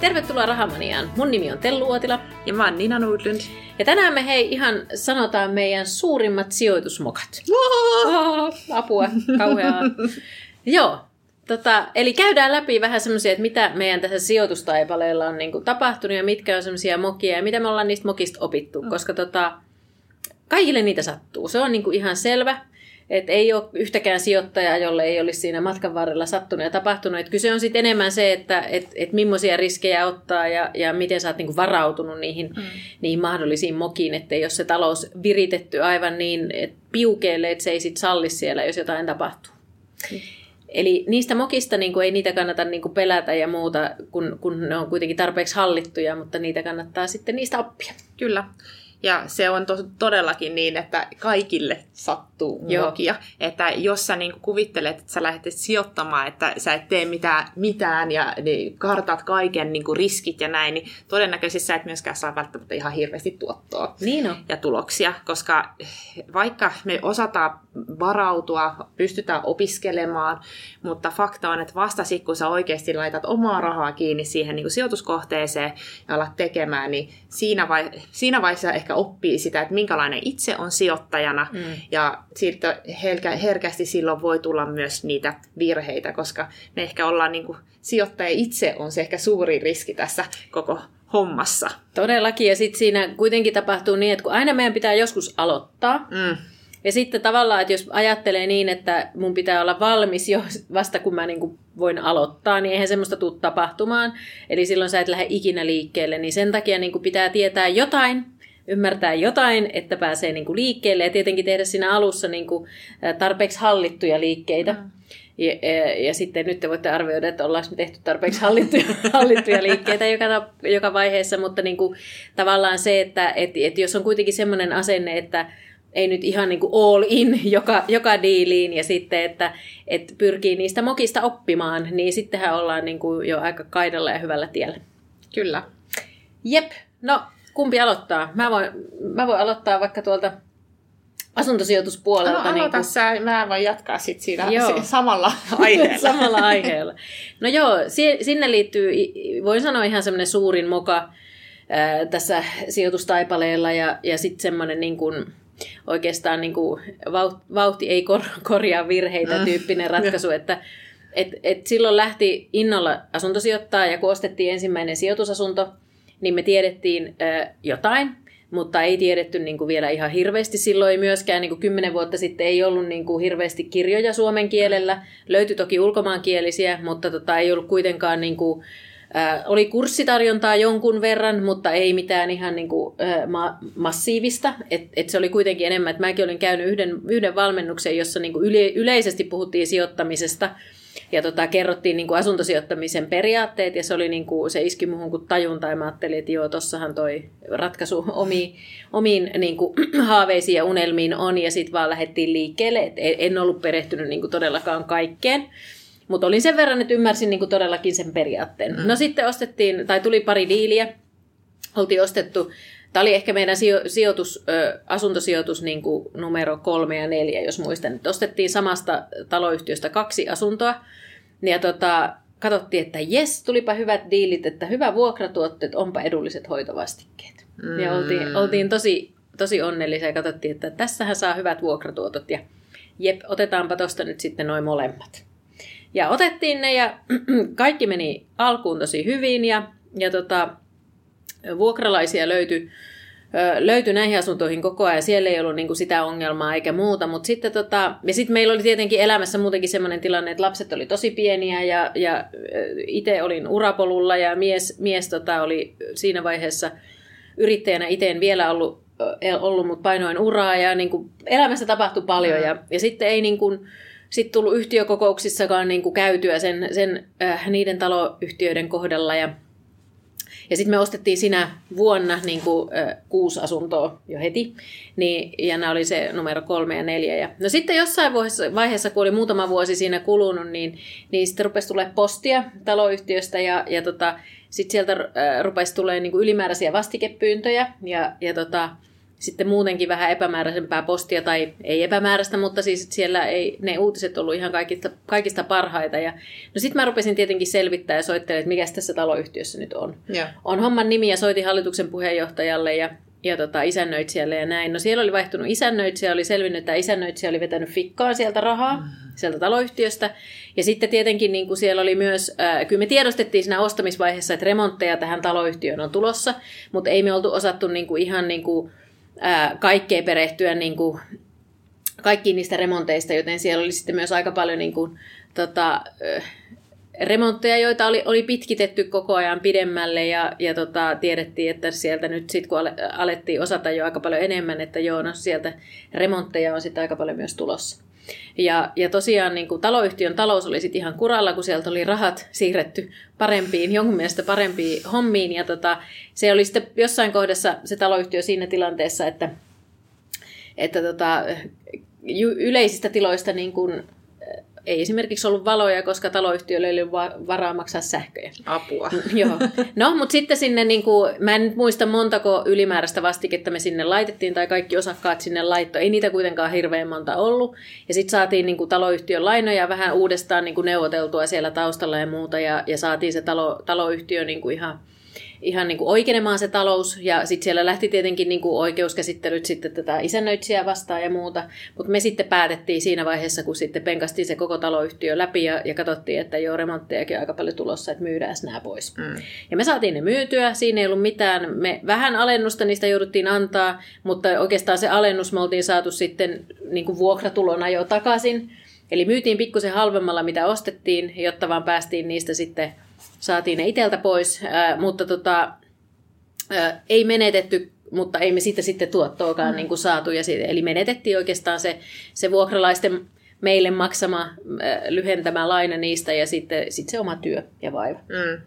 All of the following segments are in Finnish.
Tervetuloa Rahamaniaan. Mun nimi on Tellu Uotila. Ja mä oon Nina Nudlund. Ja tänään me hei ihan sanotaan meidän suurimmat sijoitusmokat. Apua, kauheaa. Joo, Tota, eli käydään läpi vähän semmoisia, että mitä meidän tässä sijoitustaipaleella on niin kuin, tapahtunut ja mitkä on semmoisia mokia ja mitä me ollaan niistä mokista opittu, mm. koska tota, kaikille niitä sattuu. Se on niin kuin, ihan selvä. Et ei ole yhtäkään sijoittajaa, jolle ei olisi siinä matkan varrella sattunut ja tapahtunut. Et kyse on sitten enemmän se, että et, et millaisia riskejä ottaa ja, ja miten sä oot niinku varautunut niihin, mm. niihin mahdollisiin mokiin, että jos se talous viritetty aivan niin et piukeelle, että se ei sit salli siellä, jos jotain tapahtuu. Mm. Eli niistä mokista niin kuin, ei niitä kannata niin kuin, pelätä ja muuta, kun, kun ne on kuitenkin tarpeeksi hallittuja, mutta niitä kannattaa sitten niistä oppia. Kyllä. Ja se on to- todellakin niin, että kaikille sattuu muokia. Että jos sä niin kuvittelet, että sä lähdet sijoittamaan, että sä et tee mitään, mitään ja niin kartat kaiken niin riskit ja näin, niin todennäköisesti sä et myöskään saa välttämättä ihan hirveästi tuottoa niin on. ja tuloksia. Koska vaikka me osataan varautua, pystytään opiskelemaan, mutta fakta on, että vasta sit, kun sä oikeasti laitat omaa rahaa kiinni siihen niin sijoituskohteeseen ja alat tekemään, niin siinä, vai, siinä vaiheessa ehkä oppii sitä, että minkälainen itse on sijoittajana mm. ja siitä herkästi silloin voi tulla myös niitä virheitä, koska me ehkä ollaan niin kuin, sijoittaja itse on se ehkä suuri riski tässä koko hommassa. Todellakin, ja sitten siinä kuitenkin tapahtuu niin, että kun aina meidän pitää joskus aloittaa, mm. Ja sitten tavallaan, että jos ajattelee niin, että mun pitää olla valmis jo vasta kun mä niin kuin voin aloittaa, niin eihän semmoista tule tapahtumaan. Eli silloin sä et lähde ikinä liikkeelle, niin sen takia niin kuin pitää tietää jotain, ymmärtää jotain, että pääsee niin kuin liikkeelle ja tietenkin tehdä siinä alussa niin kuin tarpeeksi hallittuja liikkeitä. Mm. Ja, ja, ja sitten nyt te voitte arvioida, että ollaanko me tehty tarpeeksi hallittuja, hallittuja liikkeitä joka, joka vaiheessa, mutta niin kuin, tavallaan se, että et, et jos on kuitenkin semmoinen asenne, että ei nyt ihan niin kuin all in joka, joka diiliin ja sitten, että, että pyrkii niistä mokista oppimaan, niin sittenhän ollaan niin kuin jo aika kaidalla ja hyvällä tiellä. Kyllä. Jep, no kumpi aloittaa? Mä voin, mä voin aloittaa vaikka tuolta asuntosijoituspuolelta. No, aloita niin kuin... sä, mä voin jatkaa sit siinä joo. samalla aiheella. samalla aiheella. No joo, sinne liittyy, voin sanoa ihan semmoinen suurin moka ää, tässä sijoitustaipaleella ja, ja sitten semmoinen niin kuin, oikeastaan niin kuin vauhti ei kor- korjaa virheitä mm. tyyppinen ratkaisu, että et, et silloin lähti innolla asuntosijoittaa ja kun ostettiin ensimmäinen sijoitusasunto, niin me tiedettiin ö, jotain, mutta ei tiedetty niin kuin vielä ihan hirveästi. Silloin myöskään niin kuin kymmenen vuotta sitten ei ollut niin kuin hirveästi kirjoja suomen kielellä. Löytyi toki ulkomaankielisiä, mutta tota, ei ollut kuitenkaan niin kuin, Äh, oli kurssitarjontaa jonkun verran, mutta ei mitään ihan niin kuin, äh, ma- massiivista. Et, et se oli kuitenkin enemmän, että mäkin olin käynyt yhden, yhden valmennuksen, jossa niin kuin yle, yleisesti puhuttiin sijoittamisesta ja tota, kerrottiin niin kuin asuntosijoittamisen periaatteet ja se, oli niin kuin, se iski muuhun kuin tajunta ja mä ajattelin, että joo, tossahan toi ratkaisu omiin, omiin niin kuin, haaveisiin ja unelmiin on ja sitten vaan lähdettiin liikkeelle. Et en ollut perehtynyt niin kuin todellakaan kaikkeen. Mutta olin sen verran, että ymmärsin niinku todellakin sen periaatteen. Mm. No sitten ostettiin, tai tuli pari diiliä. Oltiin ostettu, tämä oli ehkä meidän sijoitus, asuntosijoitus niin kuin numero kolme ja neljä, jos muistan. Että ostettiin samasta taloyhtiöstä kaksi asuntoa. Ja tota, katsottiin, että jes, tulipa hyvät diilit, että hyvä vuokratuotteet, onpa edulliset hoitovastikkeet. Mm. Ja oltiin, oltiin tosi, tosi onnellisia ja katsottiin, että tässähän saa hyvät vuokratuotot. Ja jep, otetaanpa tuosta nyt sitten noin molemmat. Ja otettiin ne ja kaikki meni alkuun tosi hyvin ja, ja tota, vuokralaisia löytyi löytyi näihin asuntoihin koko ajan. Siellä ei ollut niinku sitä ongelmaa eikä muuta. Mutta sitten tota, ja sitten meillä oli tietenkin elämässä muutenkin sellainen tilanne, että lapset oli tosi pieniä ja, ja itse olin urapolulla ja mies, mies tota, oli siinä vaiheessa yrittäjänä itse en vielä ollut, ollut mutta painoin uraa ja niinku, elämässä tapahtui paljon. Mm. Ja, ja sitten ei niin kuin, sitten tullut yhtiökokouksissakaan niin kuin käytyä sen, sen, äh, niiden taloyhtiöiden kohdalla. Ja, ja sitten me ostettiin sinä vuonna niin kuin, äh, kuusi asuntoa jo heti. Niin, ja nämä oli se numero kolme ja neljä. Ja, no sitten jossain vaiheessa, kun oli muutama vuosi siinä kulunut, niin, niin sitten rupesi tulee postia taloyhtiöstä ja, ja tota, sitten sieltä rupesi tulee niin ylimääräisiä vastikepyyntöjä. Ja, ja tota, sitten muutenkin vähän epämääräisempää postia, tai ei epämääräistä, mutta siis siellä ei ne uutiset ollut ihan kaikista, kaikista parhaita. Ja, no sitten mä rupesin tietenkin selvittää ja soittelemaan, että mikä tässä taloyhtiössä nyt on. Joo. On homman nimi ja soitin hallituksen puheenjohtajalle ja ja tota, isännöitsijälle ja näin. No siellä oli vaihtunut isännöitsijä, oli selvinnyt, että isännöitsijä oli vetänyt fikkaan sieltä rahaa, mm. sieltä taloyhtiöstä. Ja sitten tietenkin niin kuin siellä oli myös, äh, kyllä me tiedostettiin siinä ostamisvaiheessa, että remontteja tähän taloyhtiöön on tulossa, mutta ei me oltu osattu niin kuin ihan niin kuin, äh, kaikkea perehtyä niin kuin, kaikkiin niistä remonteista, joten siellä oli sitten myös aika paljon niin kuin, tota, remontteja, joita oli, oli pitkitetty koko ajan pidemmälle ja, ja tota, tiedettiin, että sieltä nyt sitten kun alettiin osata jo aika paljon enemmän, että joo, no sieltä remontteja on sitten aika paljon myös tulossa. Ja, ja tosiaan niin kuin taloyhtiön talous oli sitten ihan kuralla, kun sieltä oli rahat siirretty parempiin, jonkun mielestä parempiin hommiin. Ja tota, se oli sitten jossain kohdassa se taloyhtiö siinä tilanteessa, että, että tota, yleisistä tiloista niin kuin ei esimerkiksi ollut valoja, koska taloyhtiöllä ei ollut varaa maksaa sähköjä. Apua. Joo. No, mutta sitten sinne, niin kuin, mä en nyt muista montako ylimääräistä vastiketta me sinne laitettiin, tai kaikki osakkaat sinne laitto. Ei niitä kuitenkaan hirveän monta ollut. Ja sitten saatiin niin kuin, taloyhtiön lainoja vähän uudestaan niin kuin, neuvoteltua siellä taustalla ja muuta, ja, ja saatiin se talo, taloyhtiö niin kuin, ihan ihan niin kuin oikenemaan se talous, ja sitten siellä lähti tietenkin niin kuin oikeuskäsittelyt sitten tätä isännöitsijää vastaan ja muuta, mutta me sitten päätettiin siinä vaiheessa, kun sitten penkastiin se koko taloyhtiö läpi ja, ja katsottiin, että joo, remonttejakin on aika paljon tulossa, että myydään nämä pois. Mm. Ja me saatiin ne myytyä, siinä ei ollut mitään, me vähän alennusta niistä jouduttiin antaa, mutta oikeastaan se alennus me oltiin saatu sitten niin kuin vuokratulona jo takaisin, Eli myytiin pikkusen halvemmalla, mitä ostettiin, jotta vaan päästiin niistä sitten saatiin ne iteltä pois, mutta tota, ei menetetty, mutta ei me siitä sitten tuottoakaan mm. niin kuin saatu. Ja siitä, eli menetettiin oikeastaan se, se vuokralaisten meille maksama ää, lyhentämä laina niistä ja sitten sit se oma työ ja vaiva. Mm.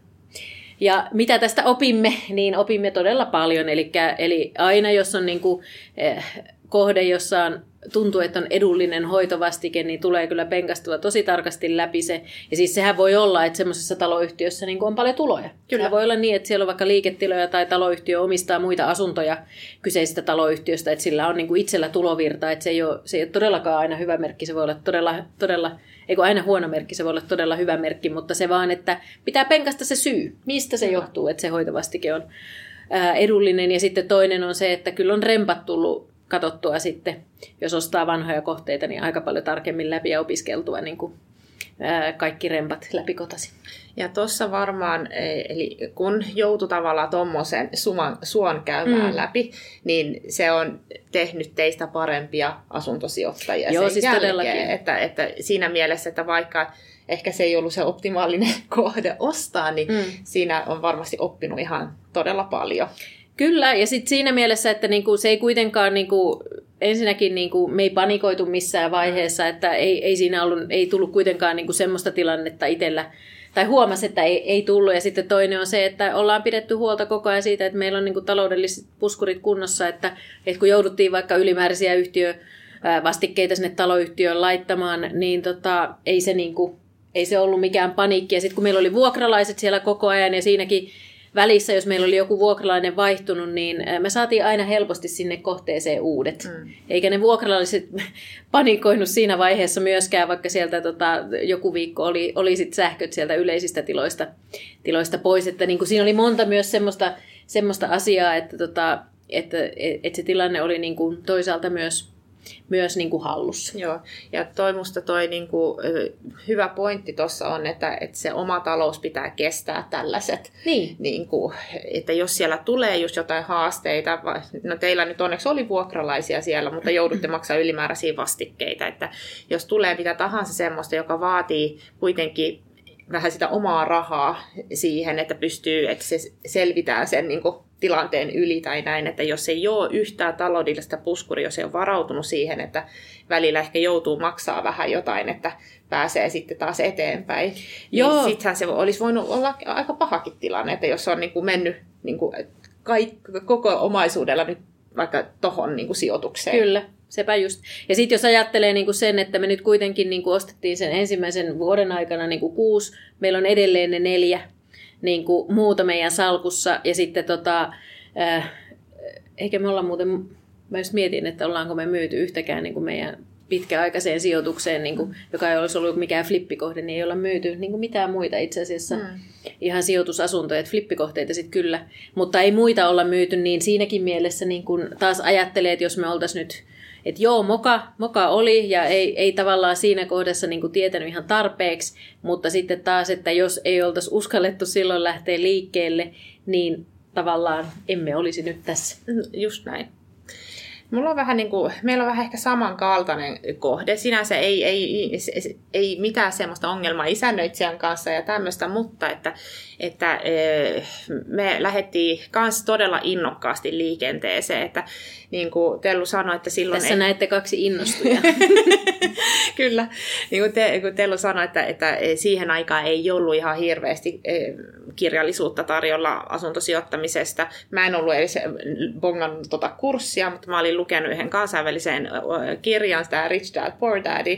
Ja mitä tästä opimme, niin opimme todella paljon. Eli, eli aina jos on niin kuin, eh, kohde, jossa on tuntuu, että on edullinen hoitovastike, niin tulee kyllä penkastua tosi tarkasti läpi se. Ja siis sehän voi olla, että semmoisessa taloyhtiössä niin on paljon tuloja. Kyllä. voi olla niin, että siellä on vaikka liiketiloja tai taloyhtiö omistaa muita asuntoja kyseisestä taloyhtiöstä, että sillä on niin kuin itsellä tulovirta, että se ei, ole, se ei ole todellakaan aina hyvä merkki, se voi olla todella, todella eikö aina huono merkki, se voi olla todella hyvä merkki, mutta se vaan, että pitää penkasta se syy, mistä se johtuu, että se hoitovastike on edullinen. Ja sitten toinen on se, että kyllä on rempat tullut katsottua sitten, jos ostaa vanhoja kohteita, niin aika paljon tarkemmin läpi ja opiskeltua niin kuin, kaikki rempat läpikotasi. Ja tuossa varmaan, e, eli kun joutui tavallaan tuommoisen suon käymään mm. läpi, niin se on tehnyt teistä parempia asuntosijoittajia Joo, sen siis jälkeen. Että, että siinä mielessä, että vaikka ehkä se ei ollut se optimaalinen kohde ostaa, niin mm. siinä on varmasti oppinut ihan todella paljon. Kyllä, ja sitten siinä mielessä, että niinku, se ei kuitenkaan, niinku, ensinnäkin niinku, me ei panikoitu missään vaiheessa, että ei, ei siinä ollut, ei tullut kuitenkaan niinku, semmoista tilannetta itsellä, tai huomasi, että ei, ei tullut. Ja sitten toinen on se, että ollaan pidetty huolta koko ajan siitä, että meillä on niinku, taloudelliset puskurit kunnossa, että, että kun jouduttiin vaikka ylimääräisiä yhtiö vastikkeita sinne taloyhtiöön laittamaan, niin tota, ei, se niinku, ei se ollut mikään paniikki. Ja sitten kun meillä oli vuokralaiset siellä koko ajan ja siinäkin välissä, jos meillä oli joku vuokralainen vaihtunut, niin me saatiin aina helposti sinne kohteeseen uudet. Mm. Eikä ne vuokralaiset panikoinut siinä vaiheessa myöskään, vaikka sieltä tota, joku viikko oli, oli sit sähköt sieltä yleisistä tiloista, tiloista pois. Että niin kuin siinä oli monta myös semmoista, semmoista asiaa, että, tota, että, että se tilanne oli niin kuin toisaalta myös myös niin kuin hallussa. Joo, ja toi musta toi niin kuin, hyvä pointti tuossa on, että, että se oma talous pitää kestää tällaiset. Niin. Niin kuin, että jos siellä tulee just jotain haasteita, no teillä nyt onneksi oli vuokralaisia siellä, mutta joudutte maksaa ylimääräisiä vastikkeita, että jos tulee mitä tahansa semmoista, joka vaatii kuitenkin vähän sitä omaa rahaa siihen, että pystyy, että se selvitään sen niin kuin tilanteen yli tai näin, että jos ei ole yhtään taloudellista puskuria, jos ei ole varautunut siihen, että välillä ehkä joutuu maksaa vähän jotain, että pääsee sitten taas eteenpäin, niin Joo. niin sittenhän se olisi voinut olla aika pahakin tilanne, että jos on niin kuin mennyt niin kuin kaikki, koko omaisuudella nyt vaikka tohon niin kuin sijoitukseen. Kyllä, sepä just. Ja sitten jos ajattelee niin kuin sen, että me nyt kuitenkin niin kuin ostettiin sen ensimmäisen vuoden aikana niin kuin kuusi, meillä on edelleen ne neljä niin kuin muuta meidän salkussa. Ja sitten tota, äh, eikä me olla muuten mä just mietin, että ollaanko me myyty yhtäkään niin kuin meidän pitkäaikaiseen sijoitukseen, niin kuin, joka ei olisi ollut mikään flippikohde, niin ei olla myyty niin kuin mitään muita itse asiassa. Mm. Ihan sijoitusasuntoja, että flippikohteita sitten kyllä. Mutta ei muita olla myyty, niin siinäkin mielessä niin kuin taas ajattelee, että jos me oltaisiin nyt että joo, moka, moka oli ja ei, ei tavallaan siinä kohdassa niin kuin tietänyt ihan tarpeeksi, mutta sitten taas, että jos ei oltaisi uskallettu silloin lähteä liikkeelle, niin tavallaan emme olisi nyt tässä. Just näin. Mulla on vähän niin kuin, meillä on vähän ehkä samankaltainen kohde. Sinänsä ei, ei, ei, ei mitään semmoista ongelmaa isännöitsijän kanssa ja tämmöistä, mutta että, että eh, me lähdettiin kanssa todella innokkaasti liikenteeseen. Että niin kuin Tellu sanoi, että silloin... Tässä ei... näette kaksi innostujaa. Kyllä. Niin kuin, te, kun Tellu sanoi, että, että siihen aikaan ei ollut ihan hirveästi eh, kirjallisuutta tarjolla asuntosijoittamisesta. Mä en ollut edes bongannut tota kurssia, mutta mä olin lukenut yhden kansainvälisen kirjan, sitä Rich Dad Poor Daddy,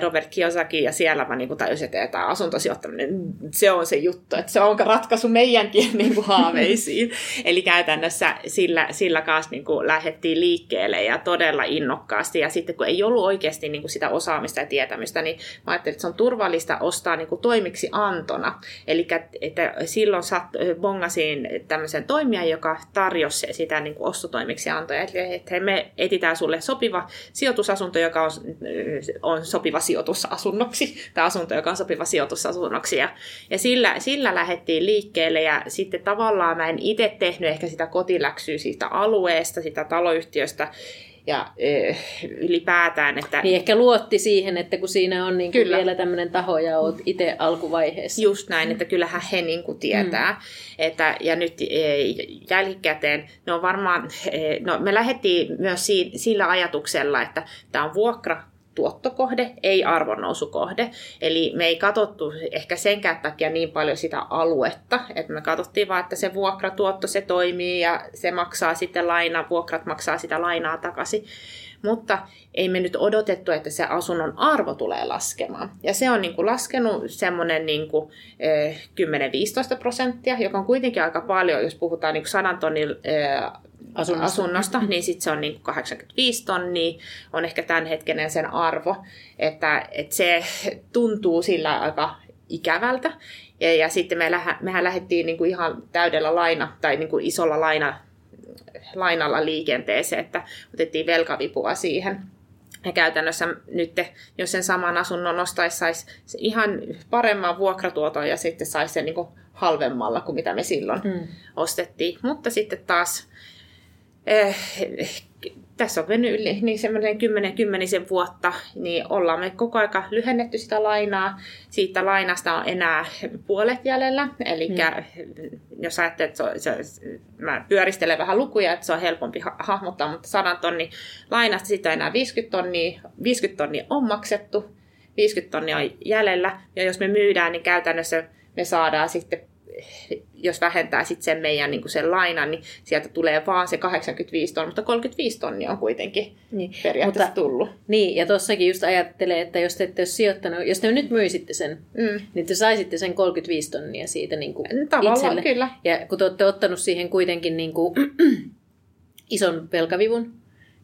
Robert Kiyosaki, ja siellä mä niin tajusin, että tämä asuntosijoittaminen, se on se juttu, että se on ratkaisu meidänkin niin kuin haaveisiin. Eli käytännössä sillä, sillä kanssa niin kuin lähdettiin liikkeelle ja todella innokkaasti. Ja sitten kun ei ollut oikeasti niin kuin sitä osaamista ja tietämystä, niin mä ajattelin, että se on turvallista ostaa niin kuin toimiksi antona. Eli että silloin sat, bongasin tämmöisen toimijan, joka tarjosi sitä niin kuin ostotoimiksi antoja. Että me etitään sulle sopiva sijoitusasunto, joka on, on sopiva sijoitusasunnoksi, tai asunto, joka on sopiva sijoitusasunnoksi. Ja, ja sillä, sillä lähdettiin liikkeelle, ja sitten tavallaan mä en itse tehnyt ehkä sitä kotiläksyä siitä alueesta, sitä taloyhtiöstä, ja ö, ylipäätään. Että... Niin ehkä luotti siihen, että kun siinä on niin kuin vielä tämmöinen taho ja olet itse alkuvaiheessa. Just näin, että kyllähän he niin kuin tietää. Mm. Että, ja nyt e, jälkikäteen, no varmaan, e, no me lähdettiin myös si, sillä ajatuksella, että tämä on vuokra tuottokohde, ei arvonnousukohde. Eli me ei katsottu ehkä senkään takia niin paljon sitä aluetta, että me katsottiin vaan, että se vuokratuotto se toimii ja se maksaa sitten laina, vuokrat maksaa sitä lainaa takaisin. Mutta ei me nyt odotettu, että se asunnon arvo tulee laskemaan. Ja se on niin kuin laskenut semmoinen niin kuin, eh, 10-15 prosenttia, joka on kuitenkin aika paljon, jos puhutaan niin kuin 100 tonnin eh, asunnosta, asunnosta niin sitten se on niin kuin 85 tonnia, on ehkä tämän hetkenen sen arvo, että, että se tuntuu sillä aika ikävältä. Ja, ja sitten me lähe, mehän lähdettiin niin kuin ihan täydellä laina tai niin kuin isolla laina, lainalla liikenteeseen, että otettiin velkavipua siihen. Ja käytännössä nyt, jos sen saman asunnon ostaisi, saisi ihan paremman vuokratuoton ja sitten saisi sen niin kuin halvemmalla kuin mitä me silloin mm. ostettiin. Mutta sitten taas eh, tässä on mennyt yli niin semmoinen kymmenen kymmenisen vuotta, niin ollaan me koko aika lyhennetty sitä lainaa. Siitä lainasta on enää puolet jäljellä. Eli mm. jos ajattelet, että se, se, mä pyöristelen vähän lukuja, että se on helpompi ha- hahmottaa, mutta 100 tonni lainasta siitä on enää 50 tonnia. 50 tonnia on maksettu, 50 tonnia on jäljellä. Ja jos me myydään, niin käytännössä me saadaan sitten jos vähentää sitten sen meidän niin kuin sen lainan, niin sieltä tulee vaan se 85 tonnia, mutta 35 tonnia on kuitenkin niin. periaatteessa mutta, tullut. Niin, ja tuossakin just ajattelee, että jos te ette ole sijoittanut, jos te nyt myisitte sen, mm. niin te saisitte sen 35 tonnia siitä niin kuin Tavallaan, itselle. kyllä. Ja kun te olette ottanut siihen kuitenkin niin kuin, ison velkavivun,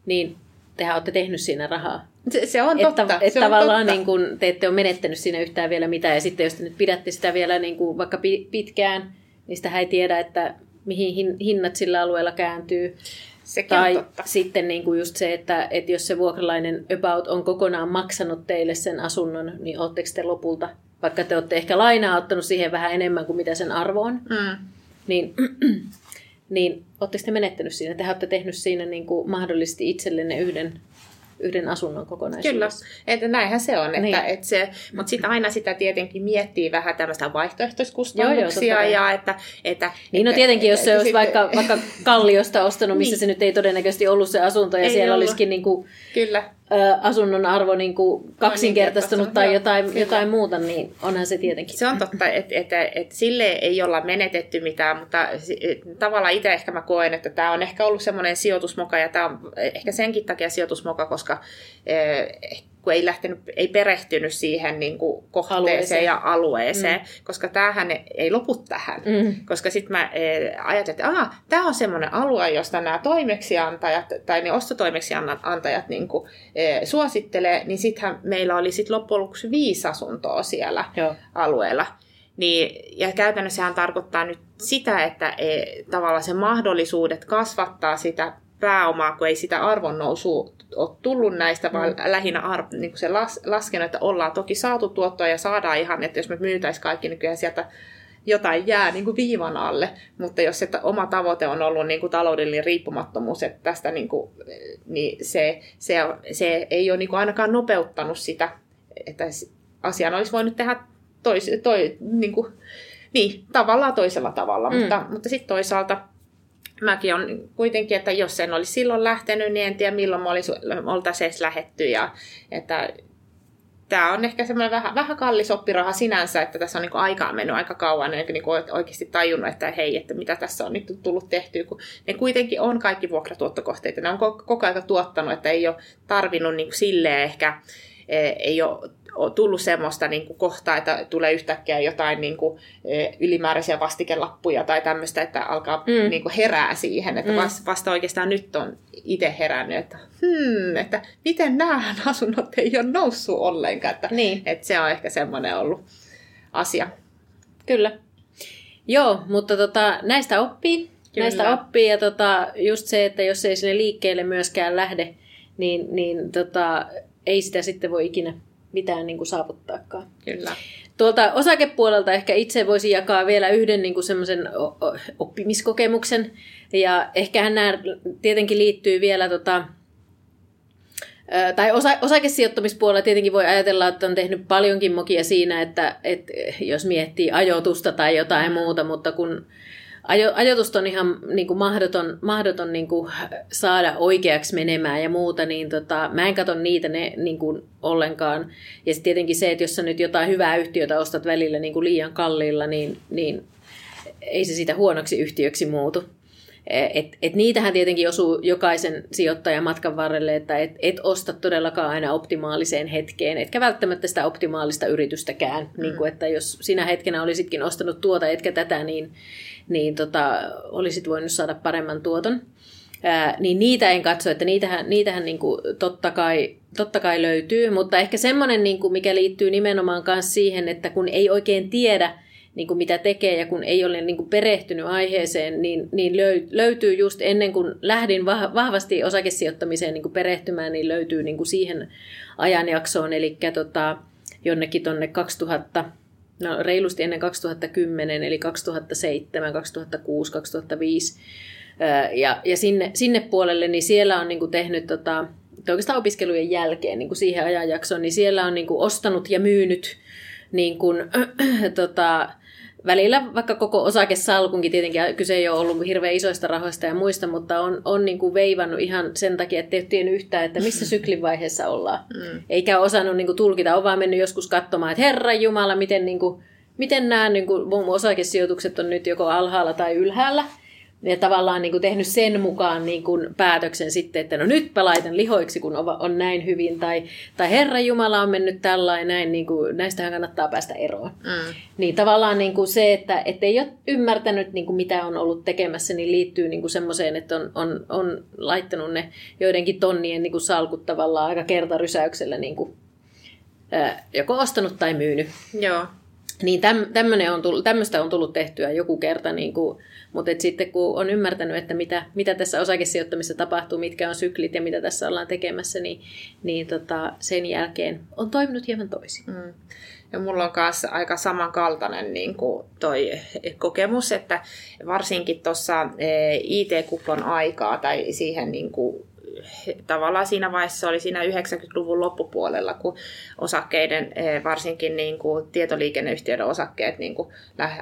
niin tehän olette tehnyt siinä rahaa. Se, se on totta. Että, että se tavallaan totta. Niin kun, te ette ole menettänyt siinä yhtään vielä mitään. Ja sitten jos te nyt pidätte sitä vielä niin kuin vaikka pitkään, niin sitä ei tiedä, että mihin hinnat sillä alueella kääntyy. Sekin tai on totta. sitten niin kuin just se, että, että jos se vuokralainen about on kokonaan maksanut teille sen asunnon, niin oletteko te lopulta, vaikka te olette ehkä lainaa ottanut siihen vähän enemmän kuin mitä sen arvo on, mm. niin, niin oletteko te menettänyt siinä? Te olette tehnyt siinä niin kuin mahdollisesti itsellenne yhden yhden asunnon kokonaisuudessa. Kyllä, että näinhän se on. Että, niin. että se, mutta sitten aina sitä tietenkin miettii vähän tämmöistä vaihtoehtoiskustannuksia. Joo, joo, ja että, että, niin no tietenkin, että, jos se olisi vaikka, vaikka Kalliosta ostanut, missä niin. se nyt ei todennäköisesti ollut se asunto, ja ei siellä ollut. olisikin niin kuin, Kyllä asunnon arvo niin kuin kaksinkertaistunut tai jotain, jotain muuta, niin onhan se tietenkin. Se on totta, että et, et, et sille ei olla menetetty mitään, mutta tavallaan itse ehkä mä koen, että tämä on ehkä ollut semmoinen sijoitusmoka, ja tämä on ehkä senkin takia sijoitusmoka, koska kun ei, lähtenyt, ei perehtynyt siihen niin kuin kohteeseen alueeseen. ja alueeseen, mm. koska tämähän ei lopu tähän. Mm. Koska sitten mä e, ajattelin, että tämä on semmoinen alue, josta nämä toimeksiantajat tai ne ostotoimeksiantajat niin kuin, e, suosittelee, niin sittenhän meillä oli sit loppujen lopuksi viisi asuntoa siellä Joo. alueella. Niin, ja käytännössähän tarkoittaa nyt sitä, että e, tavallaan se mahdollisuudet kasvattaa sitä pääomaa, kun ei sitä arvonnousua ole tullut näistä, vaan mm. lähinnä arv, niin kuin se las, laskenut, että ollaan toki saatu tuottoa ja saadaan ihan, että jos me myytäisiin kaikki, niin kyllä sieltä jotain jää niin kuin viivan alle, mutta jos että oma tavoite on ollut niin kuin taloudellinen riippumattomuus, että tästä niin kuin, niin se, se, se ei ole niin kuin ainakaan nopeuttanut sitä, että asian olisi voinut tehdä tois, toi, niin kuin, niin, tavallaan toisella tavalla, mm. mutta, mutta sitten toisaalta mäkin on kuitenkin, että jos en olisi silloin lähtenyt, niin en tiedä milloin me oltaisiin edes lähetty. Ja, että tämä on ehkä semmoinen vähän, vähän kallis oppiraha sinänsä, että tässä on niin aikaa mennyt aika kauan, eikä niin oikeasti tajunnut, että hei, että mitä tässä on nyt tullut tehtyä, kun ne kuitenkin on kaikki vuokratuottokohteita. Ne on koko ajan tuottanut, että ei ole tarvinnut niin silleen ehkä, eh, ei ole tullut semmoista niin kuin kohtaa, että tulee yhtäkkiä jotain niin kuin, e, ylimääräisiä vastikelappuja tai tämmöistä, että alkaa mm. niin kuin herää siihen. Että mm. vasta, vasta oikeastaan nyt on itse herännyt, että, hmm, että miten nämä asunnot ei ole noussut ollenkaan. Että, niin. että se on ehkä semmoinen ollut asia. Kyllä. Joo, mutta tota, näistä oppii. Kyllä. Näistä oppii ja tota, just se, että jos ei sinne liikkeelle myöskään lähde, niin, niin tota, ei sitä sitten voi ikinä mitään niin kuin saavuttaakaan. Kyllä. Tuolta osakepuolelta ehkä itse voisi jakaa vielä yhden niin kuin semmoisen oppimiskokemuksen. Ja ehkähän nämä tietenkin liittyy vielä tota, tai osa, osakesijoittamispuolella tietenkin voi ajatella, että on tehnyt paljonkin mokia siinä, että, että jos miettii ajoitusta tai jotain muuta, mutta kun ajo, on ihan niin kuin mahdoton, mahdoton niin kuin saada oikeaksi menemään ja muuta, niin tota, mä en katso niitä ne, niin kuin ollenkaan. Ja sitten tietenkin se, että jos sä nyt jotain hyvää yhtiötä ostat välillä niin kuin liian kalliilla, niin, niin ei se sitä huonoksi yhtiöksi muutu. Et, et niitähän tietenkin osuu jokaisen sijoittajan matkan varrelle, että et, et osta todellakaan aina optimaaliseen hetkeen, etkä välttämättä sitä optimaalista yritystäkään. Mm. Niin kuin, että jos sinä hetkenä olisitkin ostanut tuota etkä tätä, niin, niin tota, olisit voinut saada paremman tuoton. Ää, niin niitä en katso, että niitähän, niitähän niin kuin totta, kai, totta kai löytyy, mutta ehkä semmoinen, niin kuin mikä liittyy nimenomaan myös siihen, että kun ei oikein tiedä, niin kuin mitä tekee ja kun ei ole niin kuin perehtynyt aiheeseen, niin, niin löytyy just ennen kuin lähdin vahvasti osakesijoittamiseen niin kuin perehtymään, niin löytyy niin kuin siihen ajanjaksoon, eli tota, jonnekin tuonne 2000, no reilusti ennen 2010, eli 2007, 2006, 2005, ja, ja sinne, sinne puolelle, niin siellä on niin kuin tehnyt tota, oikeastaan opiskelujen jälkeen niin kuin siihen ajanjaksoon, niin siellä on niin kuin ostanut ja myynyt niin kuin, tota, välillä vaikka koko osakesalkunkin, tietenkin kyse ei ole ollut hirveän isoista rahoista ja muista, mutta on, on niin kuin veivannut ihan sen takia, että ei ole tiennyt yhtään, että missä syklin vaiheessa ollaan. Mm. Eikä osannut niin kuin tulkita, on vaan mennyt joskus katsomaan, että Herra Jumala, miten, niin kuin, miten nämä niin kuin, osakesijoitukset on nyt joko alhaalla tai ylhäällä ja tavallaan niin kuin tehnyt sen mukaan niin kuin päätöksen sitten, että no nyt laitan lihoiksi, kun on näin hyvin, tai, tai Herra Jumala on mennyt tällainen, näin, niin kuin, näistähän kannattaa päästä eroon. Mm. Niin tavallaan niin kuin se, että et ei ole ymmärtänyt, niin kuin mitä on ollut tekemässä, niin liittyy niin kuin semmoiseen, että on, on, on laittanut ne joidenkin tonnien niin kuin salkut tavallaan aika kertarysäyksellä niin kuin, ää, joko ostanut tai myynyt. Joo. Niin täm, on tullut, tämmöistä on tullut tehtyä joku kerta, niin kuin, mutta et sitten kun on ymmärtänyt, että mitä, mitä tässä osakesijoittamisessa tapahtuu, mitkä on syklit ja mitä tässä ollaan tekemässä, niin, niin tota, sen jälkeen on toiminut hieman toisin. Mm. Ja mulla on myös aika samankaltainen niin kuin toi kokemus, että varsinkin tuossa eh, IT-kuplon aikaa tai siihen niin kuin tavallaan siinä vaiheessa oli siinä 90-luvun loppupuolella, kun osakkeiden, eh, varsinkin niin kuin tietoliikenneyhtiöiden osakkeet niin kuin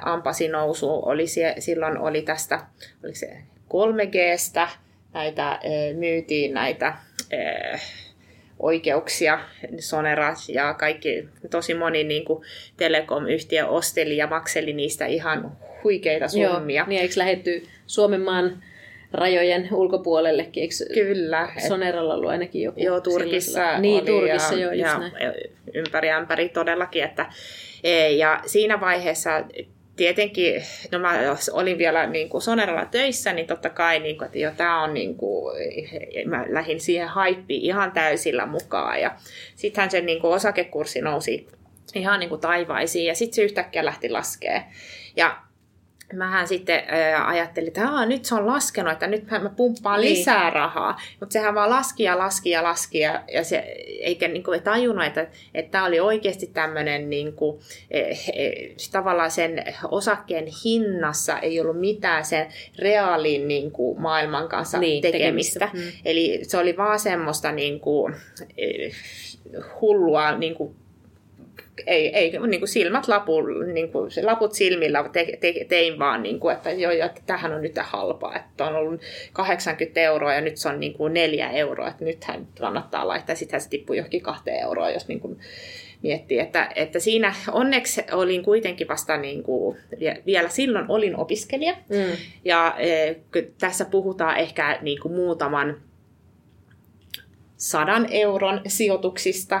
ampasi nousu, oli silloin oli tästä, oliko se 3Gstä, näitä eh, myytiin näitä eh, oikeuksia, Sonera ja kaikki, tosi moni niin kuin telekom-yhtiö osteli ja makseli niistä ihan huikeita summia. Joo, niin eikö lähetty Suomen maan rajojen ulkopuolellekin. Eikö Kyllä. Soneralla ollut ainakin joku Joo, Turkissa Niin, oli Turkissa ja, joo, just ja näin. ympäri ämpäri todellakin. Että, ja siinä vaiheessa tietenkin, no mä olin vielä niin kuin Soneralla töissä, niin totta kai, niin kuin, että jo tämä on, niin kuin, mä lähdin siihen haippiin ihan täysillä mukaan. Ja sittenhän se niin kuin osakekurssi nousi ihan niin kuin taivaisiin ja sitten se yhtäkkiä lähti laskee. Ja mähän sitten ajattelin, että Aa, nyt se on laskenut, että nyt mä pumppaan Niin. lisää rahaa. Mutta sehän vaan laski ja laski ja laski ja, ja se, eikä niin kuin, tajunnut, että että tämä oli oikeasti tämmöinen niin kuin, eh, eh, tavallaan sen osakkeen hinnassa ei ollut mitään sen reaalin niin kuin, maailman kanssa Niin, tekemistä. tekemistä. Mm. Eli se oli vaan semmoista niin kuin, eh, hullua niin kuin, ei, ei niin kuin silmät lapu, niin kuin, se laput silmillä te, te, tein vaan, niin kuin, että joo, että tähän on nyt halpaa, että on ollut 80 euroa ja nyt se on niin kuin 4 euroa, että nythän kannattaa laittaa, sittenhän se tippuu johonkin kahteen euroa, jos niin kuin miettii, että, että siinä onneksi olin kuitenkin vasta niin kuin, vielä silloin olin opiskelija Mm. ja kun tässä puhutaan ehkä niin kuin muutaman sadan euron sijoituksista,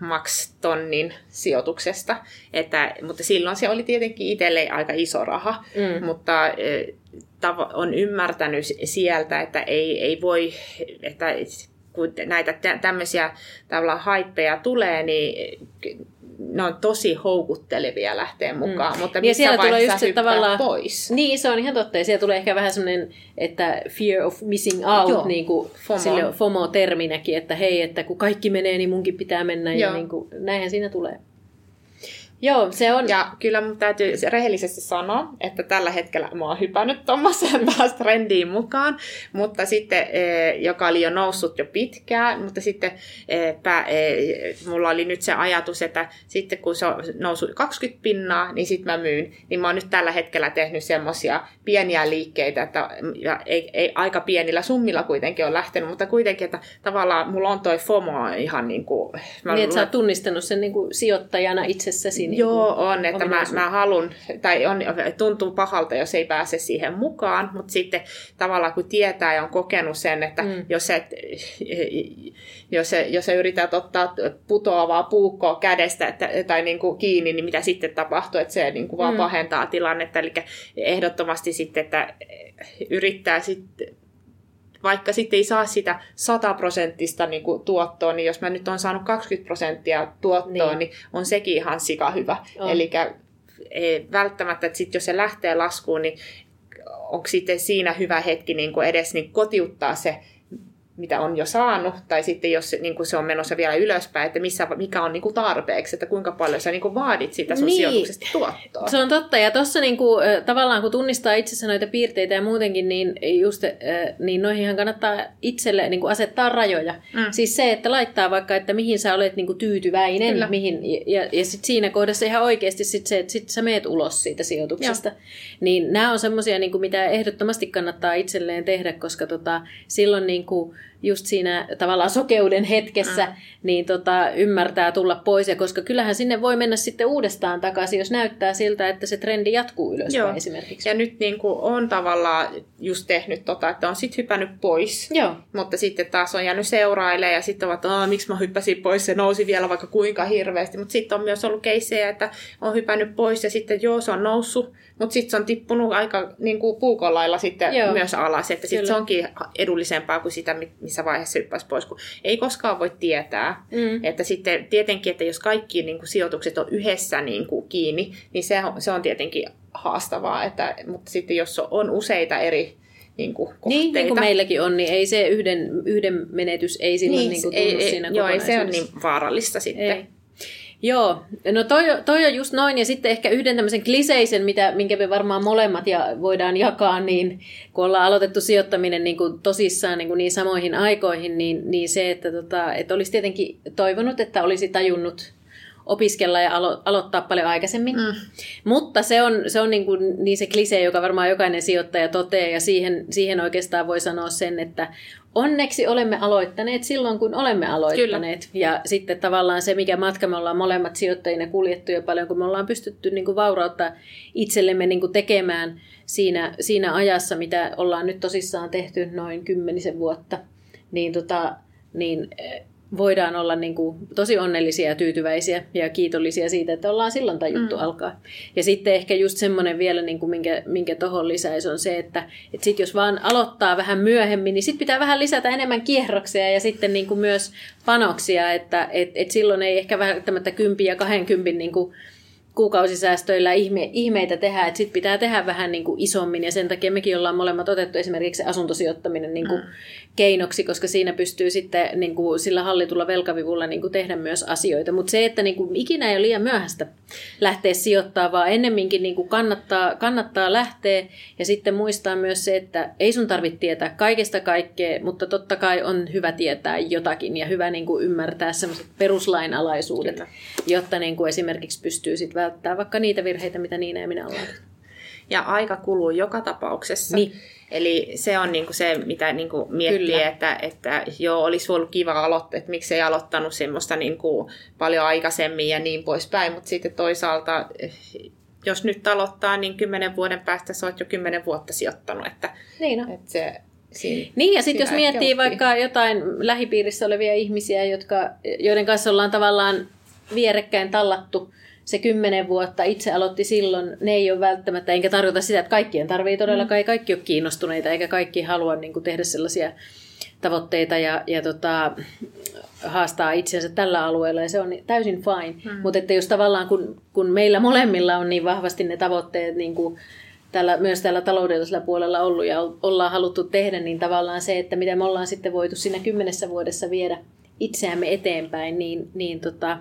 max tonnin sijoituksesta. Että, mutta silloin se oli tietenkin itselle aika iso raha, Mm. mutta eh, tavo- on ymmärtänyt sieltä, että ei, ei voi, että kun näitä tä- tämmöisiä tavallaan haippeja tulee, niin ne on tosi houkuttelevia lähteä mukaan, mm. mutta ja missä siellä tulee just se tavallaan- pois. Niin, se on ihan totta. Ja siellä tulee ehkä vähän semmoinen, että fear of missing out, Joo. niin kuin FOMO. sille FOMO-terminäkin, että hei, että kun kaikki menee, niin munkin pitää mennä. Ja Joo. niin kuin, näinhän siinä tulee. Joo, se on... Ja kyllä mun täytyy rehellisesti sanoa, että tällä hetkellä mä oon hypännyt tuommoiseen taas trendiin mukaan, mutta sitten, eh, joka oli jo noussut jo pitkään, mutta sitten pä, eh, mulla oli nyt se ajatus, että sitten kun se on noussut 20 pinnaa, niin sitten mä myyn. Niin mä oon nyt tällä hetkellä tehnyt semmoisia pieniä liikkeitä, että ja ei, ei, aika pienillä summilla kuitenkin on lähtenyt, mutta kuitenkin, että tavallaan mulla on toi FOMO ihan niin kuin... Mä niin, että sä oot tunnistanut sen niin kuin sijoittajana itsessäsi. Niin Joo, kuin on, että mä, mä halun, tai on, tuntuu pahalta, jos ei pääse siihen mukaan, mutta sitten tavallaan kun tietää ja on kokenut sen, että Mm. jos, et, jos, se, jos sä yrität ottaa putoavaa puukkoa kädestä että, tai niin kuin kiinni, niin mitä sitten tapahtuu, että se niin kuin vaan mm. pahentaa tilannetta. Eli ehdottomasti sitten, että yrittää sitten vaikka sitten ei saa sitä 100 prosenttista niin tuottoa, niin jos mä nyt on saanut 20 prosenttia tuottoa, Niin. niin, on sekin ihan sika hyvä. Eli ei välttämättä, että sit jos se lähtee laskuun, niin onko sitten siinä hyvä hetki niin kuin edes niin kotiuttaa se, mitä on jo saanut, tai sitten jos niin kuin se on menossa vielä ylöspäin, että missä, mikä on niin kuin tarpeeksi, että kuinka paljon sä niin kuin vaadit sitä sun Niin. niin. sijoituksesta tuottoa. Se on totta, ja tuossa niinku, äh, tavallaan kun tunnistaa itsessä noita piirteitä ja muutenkin, niin, just, niin noihinhan kannattaa itselle niinku asettaa rajoja. Mm. Siis se, että laittaa vaikka, että mihin sä olet niinku tyytyväinen, Kyllä. mihin, ja, ja sit siinä kohdassa ihan oikeasti sit se, että sit sä meet ulos siitä sijoituksesta. Niin nämä on semmoisia, niinku, mitä ehdottomasti kannattaa itselleen tehdä, koska tota, silloin niinku, just siinä tavallaan sokeuden hetkessä, mm. niin tota, ymmärtää tulla pois. Ja koska kyllähän sinne voi mennä sitten uudestaan takaisin, jos näyttää siltä, että se trendi jatkuu ylöspäin Joo. esimerkiksi. Ja nyt niin kuin on tavallaan just tehnyt tota, että on sitten hypännyt pois. Joo. Mutta sitten taas on jäänyt seurailemaan ja sitten ovat, että miksi mä hyppäsin pois, se nousi vielä vaikka kuinka hirveästi. Mutta sitten on myös ollut keissejä, että on hypännyt pois ja sitten joo, se on noussut, mutta sitten se on tippunut aika niin kuin puukon lailla sitten Joo. myös alas. Että sitten se onkin edullisempaa kuin sitä, missä vaiheessa hyppäsi pois, kun ei koskaan voi tietää. Mm. Että sitten tietenkin, että jos kaikki niin kuin, sijoitukset on yhdessä niin kuin, kiinni, niin se on, se on tietenkin haastavaa. Että, mutta sitten jos on useita eri niin kuin, kohteita, Niin, niin kuin meilläkin on, niin ei se yhden, yhden menetys ei silloin niin, niin kuin tunnu ei, siinä ei, joo, ei se ole niin vaarallista sitten. Ei. Joo, no toi, toi on just noin, ja sitten ehkä yhden tämmöisen kliseisen, mitä, minkä me varmaan molemmat ja voidaan jakaa, niin kun ollaan aloitettu sijoittaminen niin kuin tosissaan niin, kuin niin samoihin aikoihin, niin, niin se, että, tota, että olisi tietenkin toivonut, että olisi tajunnut opiskella ja alo- aloittaa paljon aikaisemmin. Mm. Mutta se on, se on niin, kuin, niin se klise, joka varmaan jokainen sijoittaja toteaa, ja siihen, siihen oikeastaan voi sanoa sen, että onneksi olemme aloittaneet silloin, kun olemme aloittaneet. Kyllä. Ja sitten tavallaan se, mikä matka me ollaan molemmat sijoittajina kuljettu jo paljon, kun me ollaan pystytty niin kuin vaurautta itsellemme niin kuin tekemään siinä, siinä ajassa, mitä ollaan nyt tosissaan tehty noin kymmenisen vuotta, niin, tota, niin voidaan olla niin kuin tosi onnellisia ja tyytyväisiä ja kiitollisia siitä, että ollaan silloin tämä juttu mm. alkaa. Ja sitten ehkä just semmoinen vielä, niin kuin minkä, minkä tuohon lisäisi, on se, että, että sit jos vaan aloittaa vähän myöhemmin, niin sitten pitää vähän lisätä enemmän kierroksia ja sitten niin kuin myös panoksia, että et, et silloin ei ehkä välttämättä kympi ja kahdenkympin niin kuin kuukausisäästöillä ihme, ihmeitä tehdä, että sit pitää tehdä vähän niin kuin isommin ja sen takia mekin ollaan molemmat otettu esimerkiksi asuntosijoittaminen niin kuin mm. keinoksi, koska siinä pystyy sitten niin kuin sillä hallitulla velkavivulla niin kuin tehdä myös asioita. Mutta se, että niin kuin ikinä ei ole liian myöhäistä lähteä sijoittamaan, vaan ennemminkin niin kuin kannattaa, kannattaa lähteä ja sitten muistaa myös se, että ei sun tarvitse tietää kaikesta kaikkea, mutta totta kai on hyvä tietää jotakin ja hyvä niin kuin ymmärtää sellaiset peruslainalaisuudet, Kyllä. jotta niin kuin esimerkiksi pystyy sitten välttää vaikka niitä virheitä, mitä Niina ja minä ollaan. Ja aika kuluu joka tapauksessa. Niin. Eli se on niinku se, mitä niinku miettii, Kyllä. että, että joo, olisi ollut kiva aloittaa, että miksi ei aloittanut semmoista niinku paljon aikaisemmin ja niin poispäin, mutta sitten toisaalta, jos nyt aloittaa, niin kymmenen vuoden päästä sä oot jo kymmenen vuotta sijoittanut. Että, niin no. että se, Siin, niin, ja sitten jos miettii vaikka jotain lähipiirissä olevia ihmisiä, jotka, joiden kanssa ollaan tavallaan vierekkäin tallattu se kymmenen vuotta itse aloitti silloin, ne ei ole välttämättä, enkä tarkoita sitä, että kaikkien tarvii todellakaan, mm. ei kaikki ole kiinnostuneita, eikä kaikki halua niin kuin, tehdä sellaisia tavoitteita ja, ja tota, haastaa itsensä tällä alueella ja se on täysin fine. Mm. Mutta että jos tavallaan kun, kun meillä molemmilla on niin vahvasti ne tavoitteet niin kuin tällä, myös tällä taloudellisella puolella ollut ja ollaan haluttu tehdä, niin tavallaan se, että mitä me ollaan sitten voitu siinä kymmenessä vuodessa viedä itseämme eteenpäin, niin, niin tota,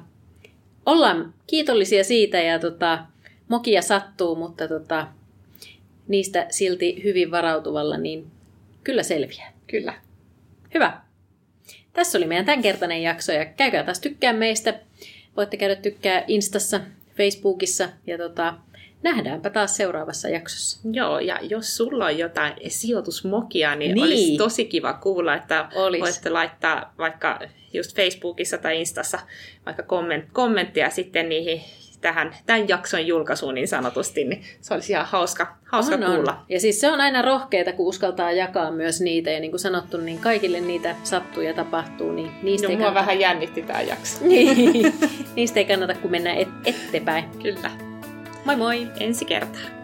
ollaan kiitollisia siitä ja tota, mokia sattuu, mutta tota, niistä silti hyvin varautuvalla, niin kyllä selviää. Kyllä. Hyvä. Tässä oli meidän tämänkertainen jakso ja käykää taas tykkää meistä. Voitte käydä tykkää Instassa, Facebookissa ja tota, nähdäänpä taas seuraavassa jaksossa. Joo, ja jos sulla on jotain sijoitusmokia, niin, niin. olisi tosi kiva kuulla, että Olis. voitte laittaa vaikka just Facebookissa tai Instassa vaikka komment, kommenttia sitten niihin tähän, tämän jakson julkaisuun niin sanotusti, niin se olisi ihan hauska, hauska on, kuulla. On. Ja siis se on aina rohkeita, kun uskaltaa jakaa myös niitä, ja niin kuin sanottu, niin kaikille niitä sattuu ja tapahtuu, niin niistä no, ei mua kannata... vähän jännitti tämä jakso. niin, niistä ei kannata, kun mennä et- eteenpäin. Kyllä. Moi moi! Ensi kertaa.